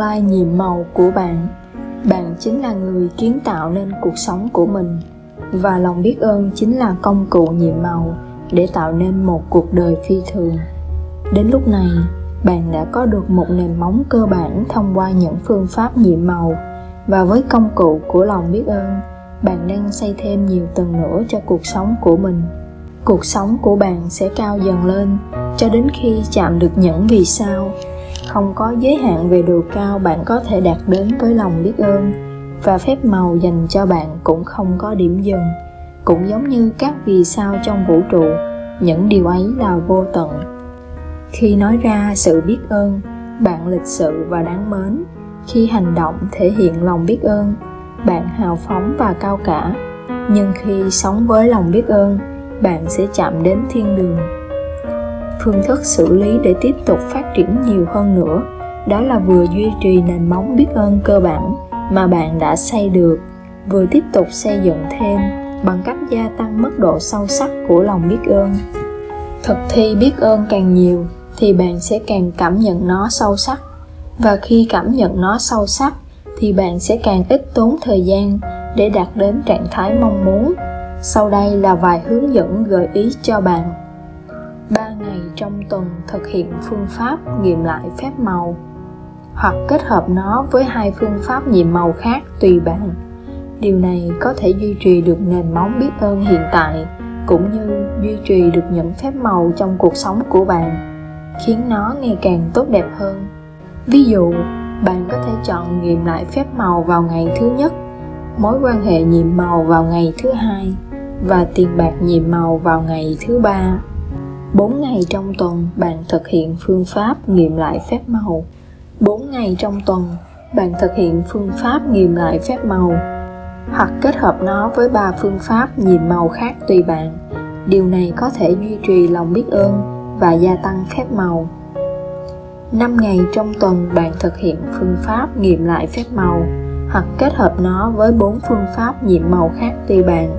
lai nhiệm màu của bạn. Bạn chính là người kiến tạo nên cuộc sống của mình. Và lòng biết ơn chính là công cụ nhiệm màu để tạo nên một cuộc đời phi thường. Đến lúc này, bạn đã có được một nền móng cơ bản thông qua những phương pháp nhiệm màu. Và với công cụ của lòng biết ơn, bạn đang xây thêm nhiều tầng nữa cho cuộc sống của mình. Cuộc sống của bạn sẽ cao dần lên cho đến khi chạm được những vì sao không có giới hạn về độ cao bạn có thể đạt đến với lòng biết ơn và phép màu dành cho bạn cũng không có điểm dừng. Cũng giống như các vì sao trong vũ trụ, những điều ấy là vô tận. Khi nói ra sự biết ơn, bạn lịch sự và đáng mến. Khi hành động thể hiện lòng biết ơn, bạn hào phóng và cao cả. Nhưng khi sống với lòng biết ơn, bạn sẽ chạm đến thiên đường phương thức xử lý để tiếp tục phát triển nhiều hơn nữa. Đó là vừa duy trì nền móng biết ơn cơ bản mà bạn đã xây được, vừa tiếp tục xây dựng thêm bằng cách gia tăng mức độ sâu sắc của lòng biết ơn. Thực thi biết ơn càng nhiều thì bạn sẽ càng cảm nhận nó sâu sắc, và khi cảm nhận nó sâu sắc thì bạn sẽ càng ít tốn thời gian để đạt đến trạng thái mong muốn. Sau đây là vài hướng dẫn gợi ý cho bạn. 3 ngày trong tuần thực hiện phương pháp nghiệm lại phép màu, hoặc kết hợp nó với hai phương pháp nhiệm màu khác tùy bạn. Điều này có thể duy trì được nền móng biết ơn hiện tại, cũng như duy trì được những phép màu trong cuộc sống của bạn, khiến nó ngày càng tốt đẹp hơn. Ví dụ, bạn có thể chọn nghiệm lại phép màu vào ngày thứ nhất, mối quan hệ nhiệm màu vào ngày thứ hai, và tiền bạc nhiệm màu vào ngày thứ ba. 4 ngày trong tuần, bạn thực hiện phương pháp nghiệm lại phép màu. 4 ngày trong tuần, bạn thực hiện phương pháp nghiệm lại phép màu. Hoặc kết hợp nó với ba phương pháp nhiệm màu khác tùy bạn. Điều này có thể duy trì lòng biết ơn và gia tăng phép màu. 5 ngày trong tuần, bạn thực hiện phương pháp nghiệm lại phép màu. Hoặc kết hợp nó với bốn phương pháp nhiệm màu khác tùy bạn.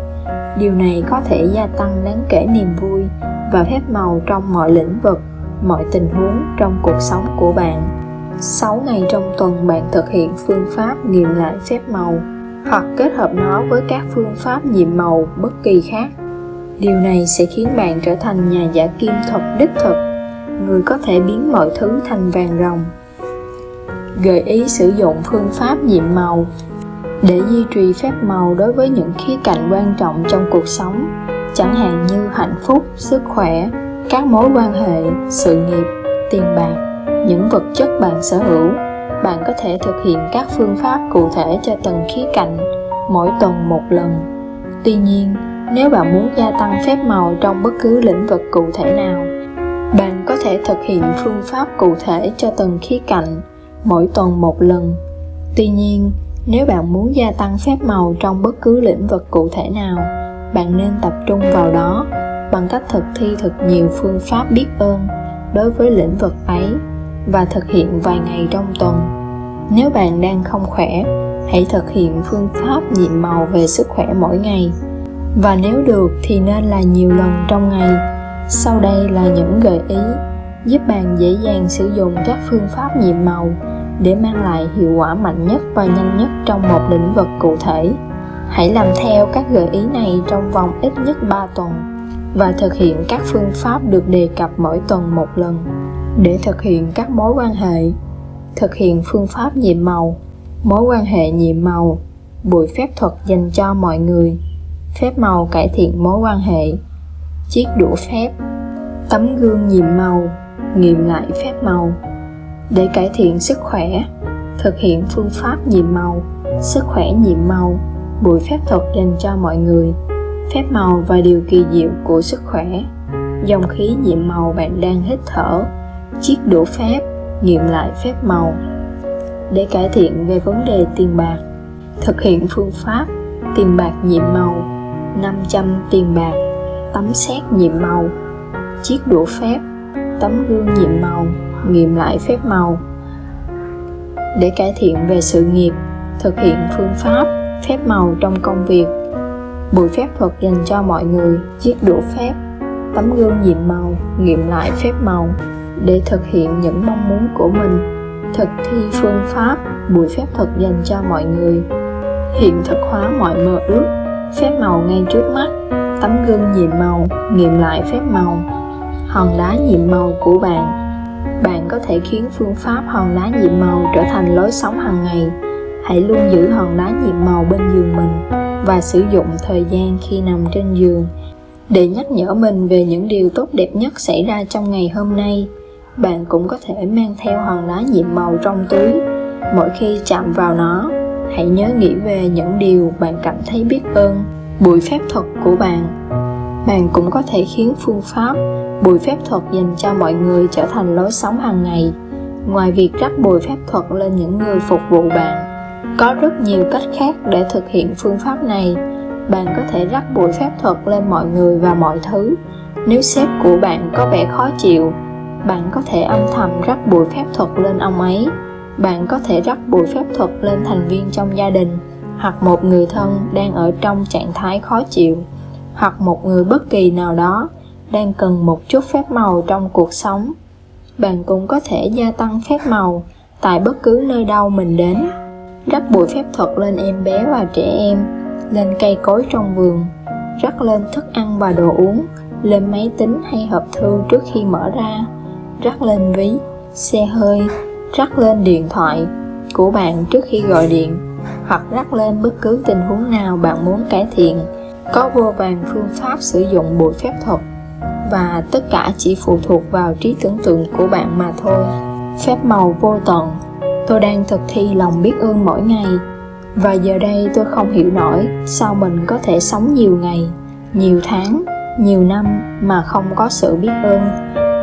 Điều này có thể gia tăng đáng kể niềm vui và phép màu trong mọi lĩnh vực, mọi tình huống trong cuộc sống của bạn. 6 ngày trong tuần bạn thực hiện phương pháp nghiệm lại phép màu hoặc kết hợp nó với các phương pháp nhiệm màu bất kỳ khác. Điều này sẽ khiến bạn trở thành nhà giả kim thuật đích thực, người có thể biến mọi thứ thành vàng ròng. Gợi ý sử dụng phương pháp nhiệm màu để duy trì phép màu đối với những khía cạnh quan trọng trong cuộc sống, chẳng hạn như hạnh phúc, sức khỏe, các mối quan hệ, sự nghiệp, tiền bạc những vật chất bạn sở hữu. Bạn có thể thực hiện các phương pháp cụ thể cho từng khía cạnh mỗi tuần một lần. Tuy nhiên nếu bạn muốn gia tăng phép màu trong bất cứ lĩnh vực cụ thể nào bạn có thể thực hiện phương pháp cụ thể cho từng khía cạnh mỗi tuần một lần. Tuy nhiên nếu bạn muốn gia tăng phép màu trong bất cứ lĩnh vực cụ thể nào bạn nên tập trung vào đó bằng cách thực thi thật nhiều phương pháp biết ơn đối với lĩnh vực ấy và thực hiện vài ngày trong tuần. Nếu bạn đang không khỏe, hãy thực hiện phương pháp nhiệm màu về sức khỏe mỗi ngày. Và nếu được thì nên là nhiều lần trong ngày. Sau đây là những gợi ý giúp bạn dễ dàng sử dụng các phương pháp nhiệm màu để mang lại hiệu quả mạnh nhất và nhanh nhất trong một lĩnh vực cụ thể hãy làm theo các gợi ý này trong vòng ít nhất 3 tuần và thực hiện các phương pháp được đề cập mỗi tuần một lần. Để thực hiện các mối quan hệ, thực hiện phương pháp nhiệm màu. Mối quan hệ nhiệm màu, buổi phép thuật dành cho mọi người. Phép màu cải thiện mối quan hệ. Chiếc đũa phép, tấm gương nhiệm màu, nghiệm lại phép màu. Để cải thiện sức khỏe, thực hiện phương pháp nhiệm màu, sức khỏe nhiệm màu buổi phép thuật dành cho mọi người, phép màu và điều kỳ diệu của sức khỏe. Dòng khí nhiệm màu bạn đang hít thở, chiếc đũa phép nghiệm lại phép màu. Để cải thiện về vấn đề tiền bạc, thực hiện phương pháp tiền bạc nhiệm màu 500 tiền bạc, tấm xét nhiệm màu, chiếc đũa phép, tấm gương nhiệm màu, nghiệm lại phép màu. Để cải thiện về sự nghiệp, thực hiện phương pháp phép màu trong công việc. Buổi phép thuật dành cho mọi người chiếc đũa phép, tấm gương nhiệm màu, nghiệm lại phép màu. Để thực hiện những mong muốn của mình, thực thi phương pháp, buổi phép thuật dành cho mọi người. Hiện thực hóa mọi mơ ước, phép màu ngay trước mắt, tấm gương nhiệm màu, nghiệm lại phép màu. Hòn đá nhiệm màu của bạn. Bạn có thể khiến phương pháp hòn đá nhiệm màu trở thành lối sống hàng ngày hãy luôn giữ hòn đá nhiệm màu bên giường mình và sử dụng thời gian khi nằm trên giường. Để nhắc nhở mình về những điều tốt đẹp nhất xảy ra trong ngày hôm nay, bạn cũng có thể mang theo hòn đá nhiệm màu trong túi. Mỗi khi chạm vào nó, hãy nhớ nghĩ về những điều bạn cảm thấy biết ơn buổi phép thuật của bạn. Bạn cũng có thể khiến phương pháp buổi phép thuật dành cho mọi người trở thành lối sống hàng ngày. Ngoài việc rắc bùi phép thuật lên những người phục vụ bạn có rất nhiều cách khác để thực hiện phương pháp này. Bạn có thể rắc bụi phép thuật lên mọi người và mọi thứ. Nếu sếp của bạn có vẻ khó chịu, bạn có thể âm thầm rắc bụi phép thuật lên ông ấy. Bạn có thể rắc bụi phép thuật lên thành viên trong gia đình, hoặc một người thân đang ở trong trạng thái khó chịu, hoặc một người bất kỳ nào đó đang cần một chút phép màu trong cuộc sống. Bạn cũng có thể gia tăng phép màu tại bất cứ nơi đâu mình đến rắc bụi phép thuật lên em bé và trẻ em, lên cây cối trong vườn, rắc lên thức ăn và đồ uống, lên máy tính hay hộp thư trước khi mở ra, rắc lên ví, xe hơi, rắc lên điện thoại của bạn trước khi gọi điện, hoặc rắc lên bất cứ tình huống nào bạn muốn cải thiện. Có vô vàng phương pháp sử dụng bụi phép thuật, và tất cả chỉ phụ thuộc vào trí tưởng tượng của bạn mà thôi. Phép màu vô tận tôi đang thực thi lòng biết ơn mỗi ngày. Và giờ đây tôi không hiểu nổi sao mình có thể sống nhiều ngày, nhiều tháng, nhiều năm mà không có sự biết ơn.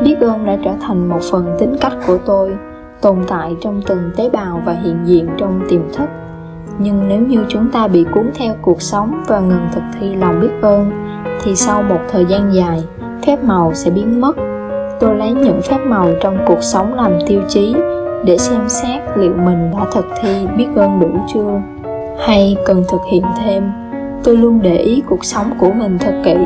Biết ơn đã trở thành một phần tính cách của tôi, tồn tại trong từng tế bào và hiện diện trong tiềm thức. Nhưng nếu như chúng ta bị cuốn theo cuộc sống và ngừng thực thi lòng biết ơn, thì sau một thời gian dài, phép màu sẽ biến mất. Tôi lấy những phép màu trong cuộc sống làm tiêu chí để xem xét liệu mình đã thực thi biết ơn đủ chưa? Hay cần thực hiện thêm? Tôi luôn để ý cuộc sống của mình thật kỹ.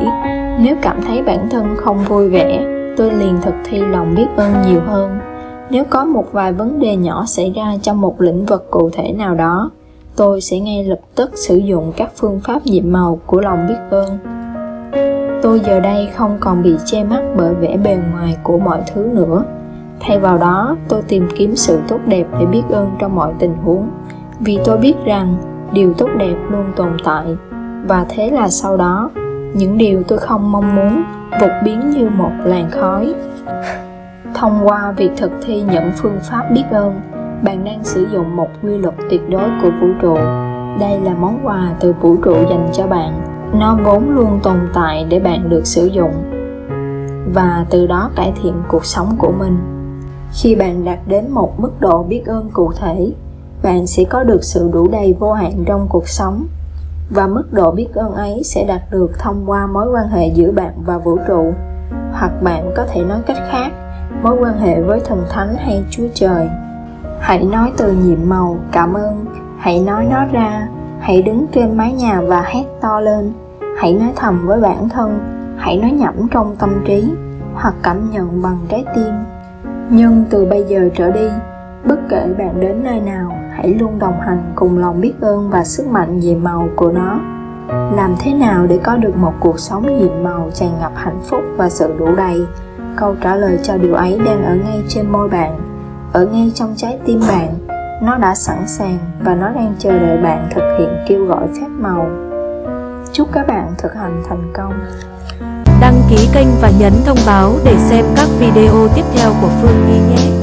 Nếu cảm thấy bản thân không vui vẻ, tôi liền thực thi lòng biết ơn nhiều hơn. Nếu có một vài vấn đề nhỏ xảy ra trong một lĩnh vực cụ thể nào đó, tôi sẽ ngay lập tức sử dụng các phương pháp nhiệm màu của lòng biết ơn. Tôi giờ đây không còn bị che mắt bởi vẻ bề ngoài của mọi thứ nữa thay vào đó, tôi tìm kiếm sự tốt đẹp để biết ơn trong mọi tình huống. Vì tôi biết rằng, điều tốt đẹp luôn tồn tại. Và thế là sau đó, những điều tôi không mong muốn vụt biến như một làn khói. Thông qua việc thực thi những phương pháp biết ơn, bạn đang sử dụng một quy luật tuyệt đối của vũ trụ. Đây là món quà từ vũ trụ dành cho bạn. Nó vốn luôn tồn tại để bạn được sử dụng. Và từ đó cải thiện cuộc sống của mình khi bạn đạt đến một mức độ biết ơn cụ thể, bạn sẽ có được sự đủ đầy vô hạn trong cuộc sống. Và mức độ biết ơn ấy sẽ đạt được thông qua mối quan hệ giữa bạn và vũ trụ. Hoặc bạn có thể nói cách khác, mối quan hệ với thần thánh hay chúa trời. Hãy nói từ nhiệm màu, cảm ơn. Hãy nói nó ra. Hãy đứng trên mái nhà và hét to lên. Hãy nói thầm với bản thân. Hãy nói nhẩm trong tâm trí hoặc cảm nhận bằng trái tim nhưng từ bây giờ trở đi, bất kể bạn đến nơi nào, hãy luôn đồng hành cùng lòng biết ơn và sức mạnh nhiệm màu của nó. Làm thế nào để có được một cuộc sống nhiệm màu tràn ngập hạnh phúc và sự đủ đầy? Câu trả lời cho điều ấy đang ở ngay trên môi bạn. Ở ngay trong trái tim bạn, nó đã sẵn sàng và nó đang chờ đợi bạn thực hiện kêu gọi phép màu. Chúc các bạn thực hành thành công đăng ký kênh và nhấn thông báo để xem các video tiếp theo của Phương Nhi nhé.